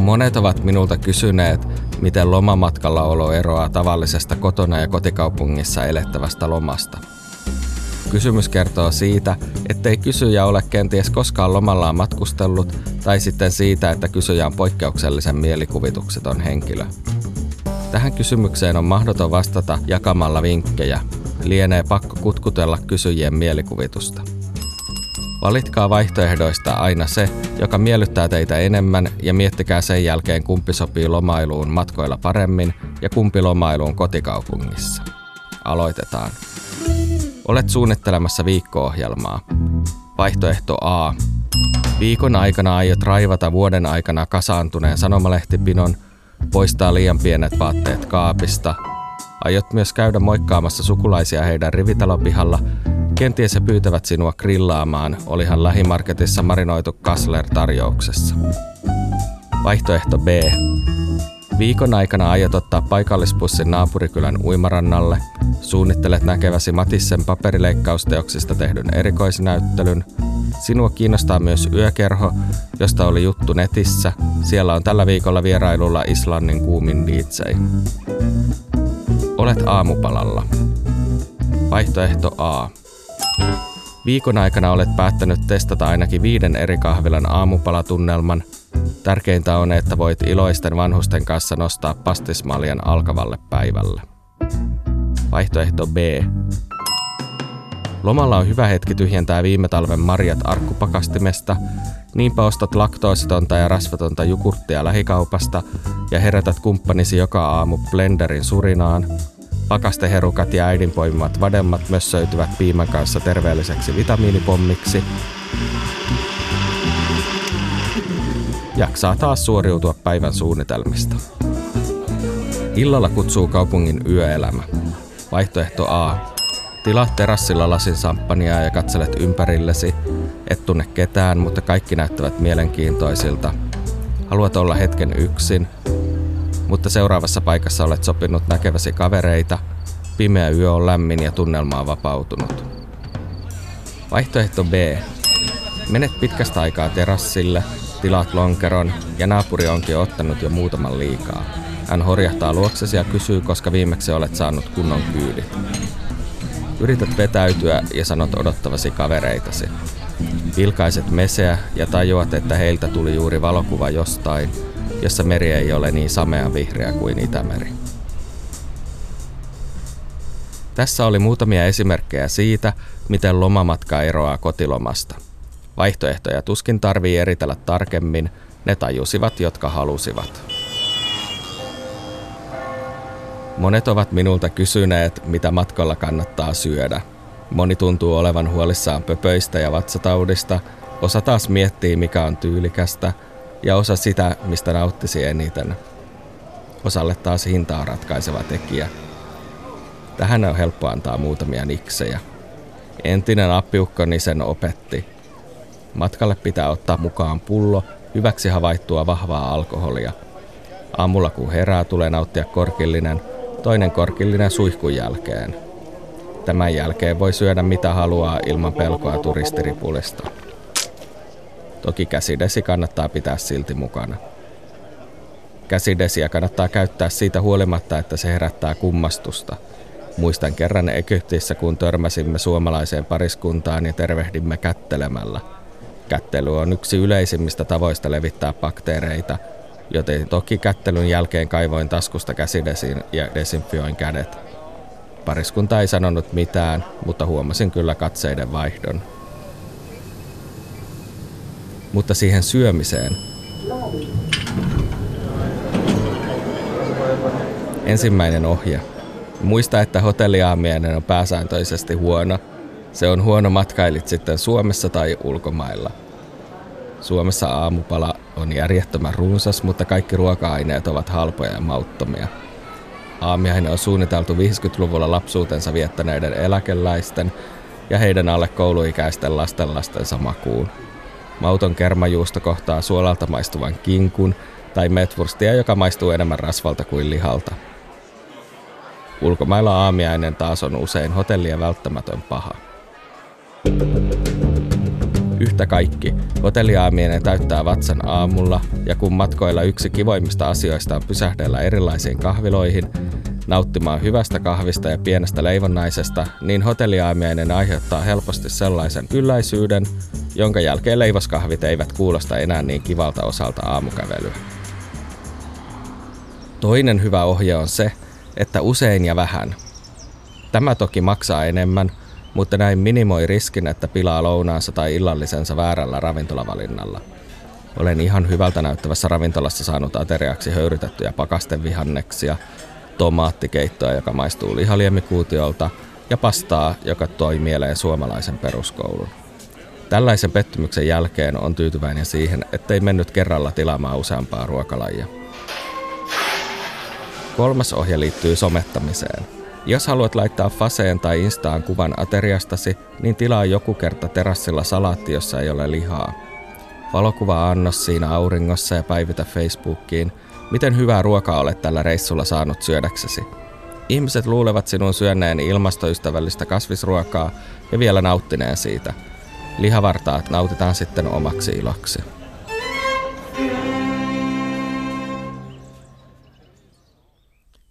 Monet ovat minulta kysyneet, miten lomamatkalla olo eroaa tavallisesta kotona ja kotikaupungissa elettävästä lomasta. Kysymys kertoo siitä, ettei kysyjä ole kenties koskaan lomallaan matkustellut, tai sitten siitä, että kysyjä on poikkeuksellisen mielikuvitukseton henkilö. Tähän kysymykseen on mahdoton vastata jakamalla vinkkejä. Lienee pakko kutkutella kysyjien mielikuvitusta. Valitkaa vaihtoehdoista aina se, joka miellyttää teitä enemmän ja miettikää sen jälkeen kumpi sopii lomailuun matkoilla paremmin ja kumpi lomailuun kotikaupungissa. Aloitetaan. Olet suunnittelemassa viikko-ohjelmaa. Vaihtoehto A. Viikon aikana aiot raivata vuoden aikana kasaantuneen sanomalehtipinon, poistaa liian pienet vaatteet kaapista. Aiot myös käydä moikkaamassa sukulaisia heidän rivitalopihalla Kenties he pyytävät sinua grillaamaan, olihan lähimarketissa marinoitu Kassler tarjouksessa. Vaihtoehto B. Viikon aikana aiot ottaa paikallispussin naapurikylän uimarannalle, suunnittelet näkeväsi Matissen paperileikkausteoksista tehdyn erikoisnäyttelyn. Sinua kiinnostaa myös yökerho, josta oli juttu netissä. Siellä on tällä viikolla vierailulla Islannin kuumin DJ. Olet aamupalalla. Vaihtoehto A. Viikon aikana olet päättänyt testata ainakin viiden eri kahvilan aamupalatunnelman. Tärkeintä on, että voit iloisten vanhusten kanssa nostaa pastismaljan alkavalle päivälle. Vaihtoehto B. Lomalla on hyvä hetki tyhjentää viime talven marjat arkkupakastimesta, niinpä ostat laktoositonta ja rasvatonta jukurttia lähikaupasta ja herätät kumppanisi joka aamu blenderin surinaan, Pakasteherukat ja äidin poimimat vademmat mössöityvät piimän kanssa terveelliseksi vitamiinipommiksi. Jaksaa taas suoriutua päivän suunnitelmista. Illalla kutsuu kaupungin yöelämä. Vaihtoehto A. Tilaat terassilla lasin samppania ja katselet ympärillesi. Et tunne ketään, mutta kaikki näyttävät mielenkiintoisilta. Haluat olla hetken yksin, mutta seuraavassa paikassa olet sopinut näkeväsi kavereita, pimeä yö on lämmin ja tunnelma on vapautunut. Vaihtoehto B. Menet pitkästä aikaa terassille, tilaat lonkeron ja naapuri onkin ottanut jo muutaman liikaa. Hän horjahtaa luoksesi ja kysyy, koska viimeksi olet saanut kunnon kyydit. Yrität vetäytyä ja sanot odottavasi kavereitasi. Vilkaiset meseä ja tajuat, että heiltä tuli juuri valokuva jostain, jossa meri ei ole niin samea vihreä kuin Itämeri. Tässä oli muutamia esimerkkejä siitä, miten lomamatka eroaa kotilomasta. Vaihtoehtoja tuskin tarvii eritellä tarkemmin, ne tajusivat, jotka halusivat. Monet ovat minulta kysyneet, mitä matkalla kannattaa syödä. Moni tuntuu olevan huolissaan pöpöistä ja vatsataudista, osa taas miettii, mikä on tyylikästä – ja osa sitä, mistä nauttisi eniten. Osalle taas hinta on ratkaiseva tekijä. Tähän on helppo antaa muutamia niksejä. Entinen appiukkoni sen opetti. Matkalle pitää ottaa mukaan pullo hyväksi havaittua vahvaa alkoholia. Aamulla kun herää, tulee nauttia korkillinen, toinen korkillinen suihkun jälkeen. Tämän jälkeen voi syödä mitä haluaa ilman pelkoa turistiripulista. Toki käsidesi kannattaa pitää silti mukana. Käsidesiä kannattaa käyttää siitä huolimatta, että se herättää kummastusta. Muistan kerran Egyptissä, kun törmäsimme suomalaiseen pariskuntaan ja tervehdimme kättelemällä. Kättely on yksi yleisimmistä tavoista levittää bakteereita, joten toki kättelyn jälkeen kaivoin taskusta käsidesin ja desinfioin kädet. Pariskunta ei sanonut mitään, mutta huomasin kyllä katseiden vaihdon mutta siihen syömiseen. Ensimmäinen ohje. Muista, että hotelliaamiainen on pääsääntöisesti huono. Se on huono matkailit sitten Suomessa tai ulkomailla. Suomessa aamupala on järjettömän runsas, mutta kaikki ruoka-aineet ovat halpoja ja mauttomia. Aamiainen on suunniteltu 50-luvulla lapsuutensa viettäneiden eläkeläisten ja heidän alle kouluikäisten lastenlastensa makuun. Mauton kermajuusto kohtaa suolalta maistuvan kinkun tai metwurstia, joka maistuu enemmän rasvalta kuin lihalta. Ulkomailla aamiainen taas on usein hotellien välttämätön paha. Yhtä kaikki, hotelliaamienen täyttää vatsan aamulla ja kun matkoilla yksi kivoimmista asioista on pysähdellä erilaisiin kahviloihin, nauttimaan hyvästä kahvista ja pienestä leivonnaisesta, niin hotelliaamiainen aiheuttaa helposti sellaisen ylläisyyden, jonka jälkeen leivoskahvit eivät kuulosta enää niin kivalta osalta aamukävelyä. Toinen hyvä ohje on se, että usein ja vähän. Tämä toki maksaa enemmän, mutta näin minimoi riskin, että pilaa lounaansa tai illallisensa väärällä ravintolavalinnalla. Olen ihan hyvältä näyttävässä ravintolassa saanut ateriaksi höyrytettyjä pakastevihanneksia, tomaattikeittoa, joka maistuu lihaliemikuutiolta, ja pastaa, joka toi mieleen suomalaisen peruskoulun. Tällaisen pettymyksen jälkeen on tyytyväinen siihen, ettei mennyt kerralla tilaamaan useampaa ruokalajia. Kolmas ohje liittyy somettamiseen. Jos haluat laittaa Faseen tai Instaan kuvan ateriastasi, niin tilaa joku kerta terassilla salaatti, jossa ei ole lihaa. Valokuva annos siinä auringossa ja päivitä Facebookiin, miten hyvää ruokaa olet tällä reissulla saanut syödäksesi. Ihmiset luulevat sinun syönneen ilmastoystävällistä kasvisruokaa ja vielä nauttineen siitä. Lihavartaat nautitaan sitten omaksi iloksi.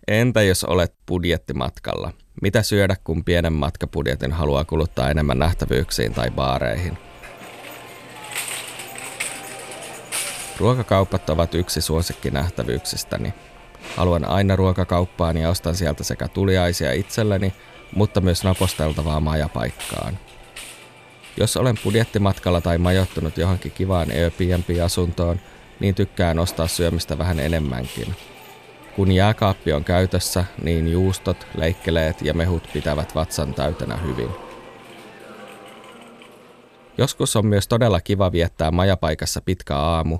Entä jos olet budjettimatkalla? Mitä syödä, kun pienen matkabudjetin haluaa kuluttaa enemmän nähtävyyksiin tai baareihin? Ruokakaupat ovat yksi suosikki nähtävyyksistäni. Haluan aina ruokakauppaan ja ostan sieltä sekä tuliaisia itselleni, mutta myös naposteltavaa majapaikkaan. Jos olen budjettimatkalla tai majoittunut johonkin kivaan Airbnb-asuntoon, niin tykkään ostaa syömistä vähän enemmänkin – kun jääkaappi on käytössä, niin juustot, leikkeleet ja mehut pitävät vatsan täytänä hyvin. Joskus on myös todella kiva viettää majapaikassa pitkä aamu.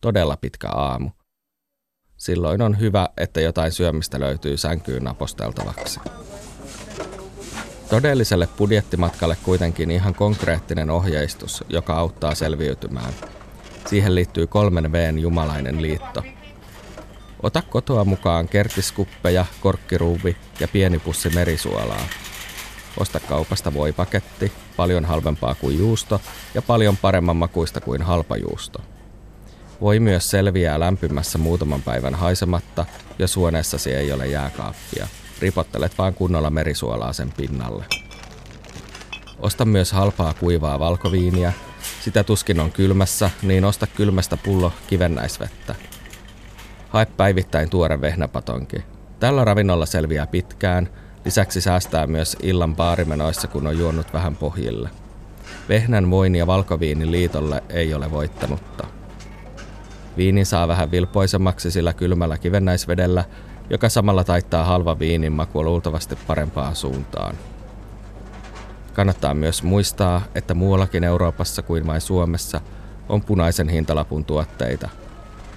Todella pitkä aamu. Silloin on hyvä, että jotain syömistä löytyy sänkyyn naposteltavaksi. Todelliselle budjettimatkalle kuitenkin ihan konkreettinen ohjeistus, joka auttaa selviytymään. Siihen liittyy kolmen Vn jumalainen liitto – Ota kotoa mukaan kertiskuppeja, korkkiruuvi ja pieni pussi merisuolaa. Osta kaupasta voi paketti, paljon halvempaa kuin juusto ja paljon paremman makuista kuin halpa juusto. Voi myös selviää lämpimässä muutaman päivän haisematta, jos huoneessasi ei ole jääkaappia. Ripottelet vaan kunnolla merisuolaa sen pinnalle. Osta myös halpaa kuivaa valkoviiniä. Sitä tuskin on kylmässä, niin osta kylmästä pullo kivennäisvettä. Hae päivittäin tuore vehnäpatonki. Tällä ravinnolla selviää pitkään, lisäksi säästää myös illan baarimenoissa, kun on juonut vähän pohjille. Vehnän, voin ja valkoviinin liitolle ei ole voittanutta. Viinin saa vähän vilpoisemmaksi sillä kylmällä kivennäisvedellä, joka samalla taittaa halva viinin makua luultavasti parempaan suuntaan. Kannattaa myös muistaa, että muuallakin Euroopassa kuin vain Suomessa on punaisen hintalapun tuotteita –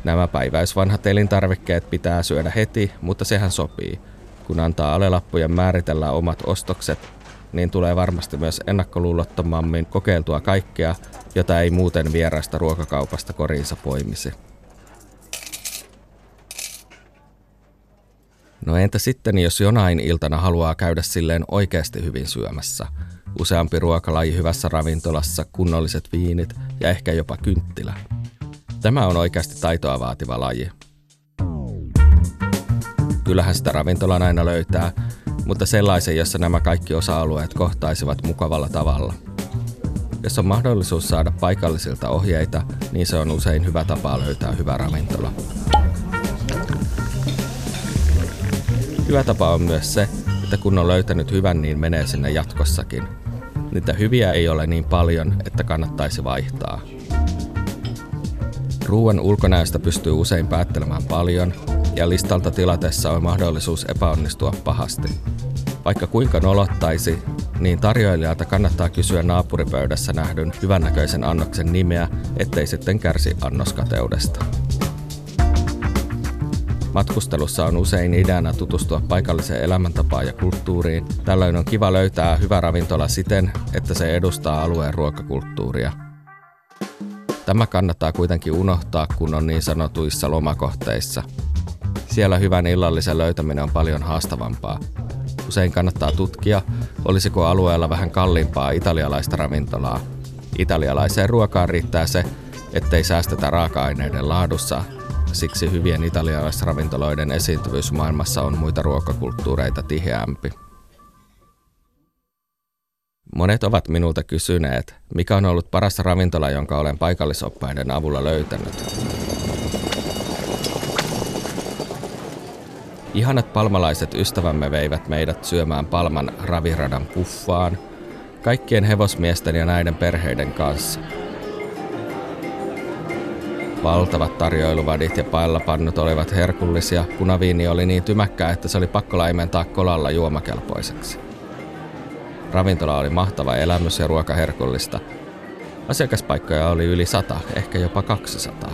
Nämä päiväisvanhat elintarvikkeet pitää syödä heti, mutta sehän sopii. Kun antaa alelappujen määritellä omat ostokset, niin tulee varmasti myös ennakkoluulottomammin kokeiltua kaikkea, jota ei muuten vierasta ruokakaupasta koriinsa poimisi. No entä sitten, jos jonain iltana haluaa käydä silleen oikeasti hyvin syömässä? Useampi ruokalaji hyvässä ravintolassa, kunnolliset viinit ja ehkä jopa kynttilä. Tämä on oikeasti taitoa vaativa laji. Kyllähän sitä ravintolan aina löytää, mutta sellaisen, jossa nämä kaikki osa-alueet kohtaisivat mukavalla tavalla. Jos on mahdollisuus saada paikallisilta ohjeita, niin se on usein hyvä tapa löytää hyvä ravintola. Hyvä tapa on myös se, että kun on löytänyt hyvän, niin menee sinne jatkossakin. Niitä hyviä ei ole niin paljon, että kannattaisi vaihtaa. Ruuan ulkonäöstä pystyy usein päättelemään paljon, ja listalta tilatessa on mahdollisuus epäonnistua pahasti. Vaikka kuinka nolottaisi, niin tarjoilijalta kannattaa kysyä naapuripöydässä nähdyn hyvännäköisen annoksen nimeä, ettei sitten kärsi annoskateudesta. Matkustelussa on usein ideana tutustua paikalliseen elämäntapaan ja kulttuuriin. Tällöin on kiva löytää hyvä ravintola siten, että se edustaa alueen ruokakulttuuria – Tämä kannattaa kuitenkin unohtaa, kun on niin sanotuissa lomakohteissa. Siellä hyvän illallisen löytäminen on paljon haastavampaa. Usein kannattaa tutkia, olisiko alueella vähän kalliimpaa italialaista ravintolaa. Italialaiseen ruokaan riittää se, ettei säästetä raaka-aineiden laadussa, siksi hyvien italialaisravintoloiden esiintyvyys maailmassa on muita ruokakulttuureita tiheämpi. Monet ovat minulta kysyneet, mikä on ollut paras ravintola, jonka olen paikallisoppaiden avulla löytänyt. Ihanat palmalaiset ystävämme veivät meidät syömään Palman raviradan puffaan, kaikkien hevosmiesten ja näiden perheiden kanssa. Valtavat tarjoiluvadit ja paillapannut olivat herkullisia, punaviini oli niin tymäkkää, että se oli pakko laimentaa kolalla juomakelpoiseksi. Ravintola oli mahtava elämys ja ruoka herkullista. Asiakaspaikkoja oli yli sata, ehkä jopa 200.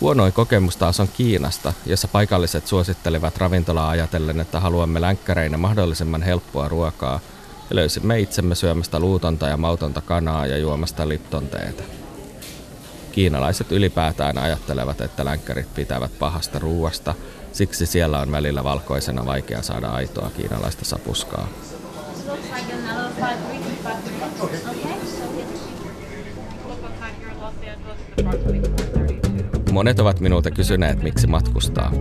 Huonoin kokemus taas on Kiinasta, jossa paikalliset suosittelivat ravintolaa ajatellen, että haluamme länkkäreinä mahdollisimman helppoa ruokaa ja löysimme itsemme syömästä luutonta ja mautonta kanaa ja juomasta liptonteetä. Kiinalaiset ylipäätään ajattelevat, että länkkärit pitävät pahasta ruuasta, siksi siellä on välillä valkoisena vaikea saada aitoa kiinalaista sapuskaa. Monet ovat minulta kysyneet, miksi matkustaa.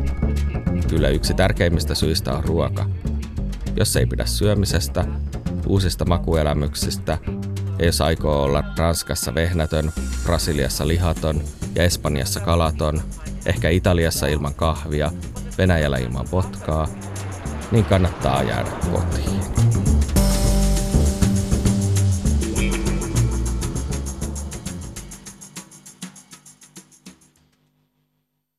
Kyllä yksi tärkeimmistä syistä on ruoka. Jos ei pidä syömisestä, uusista makuelämyksistä ja jos aikoo olla Ranskassa vehnätön, Brasiliassa lihaton ja Espanjassa kalaton, ehkä Italiassa ilman kahvia, Venäjällä ilman potkaa, niin kannattaa jäädä kotiin.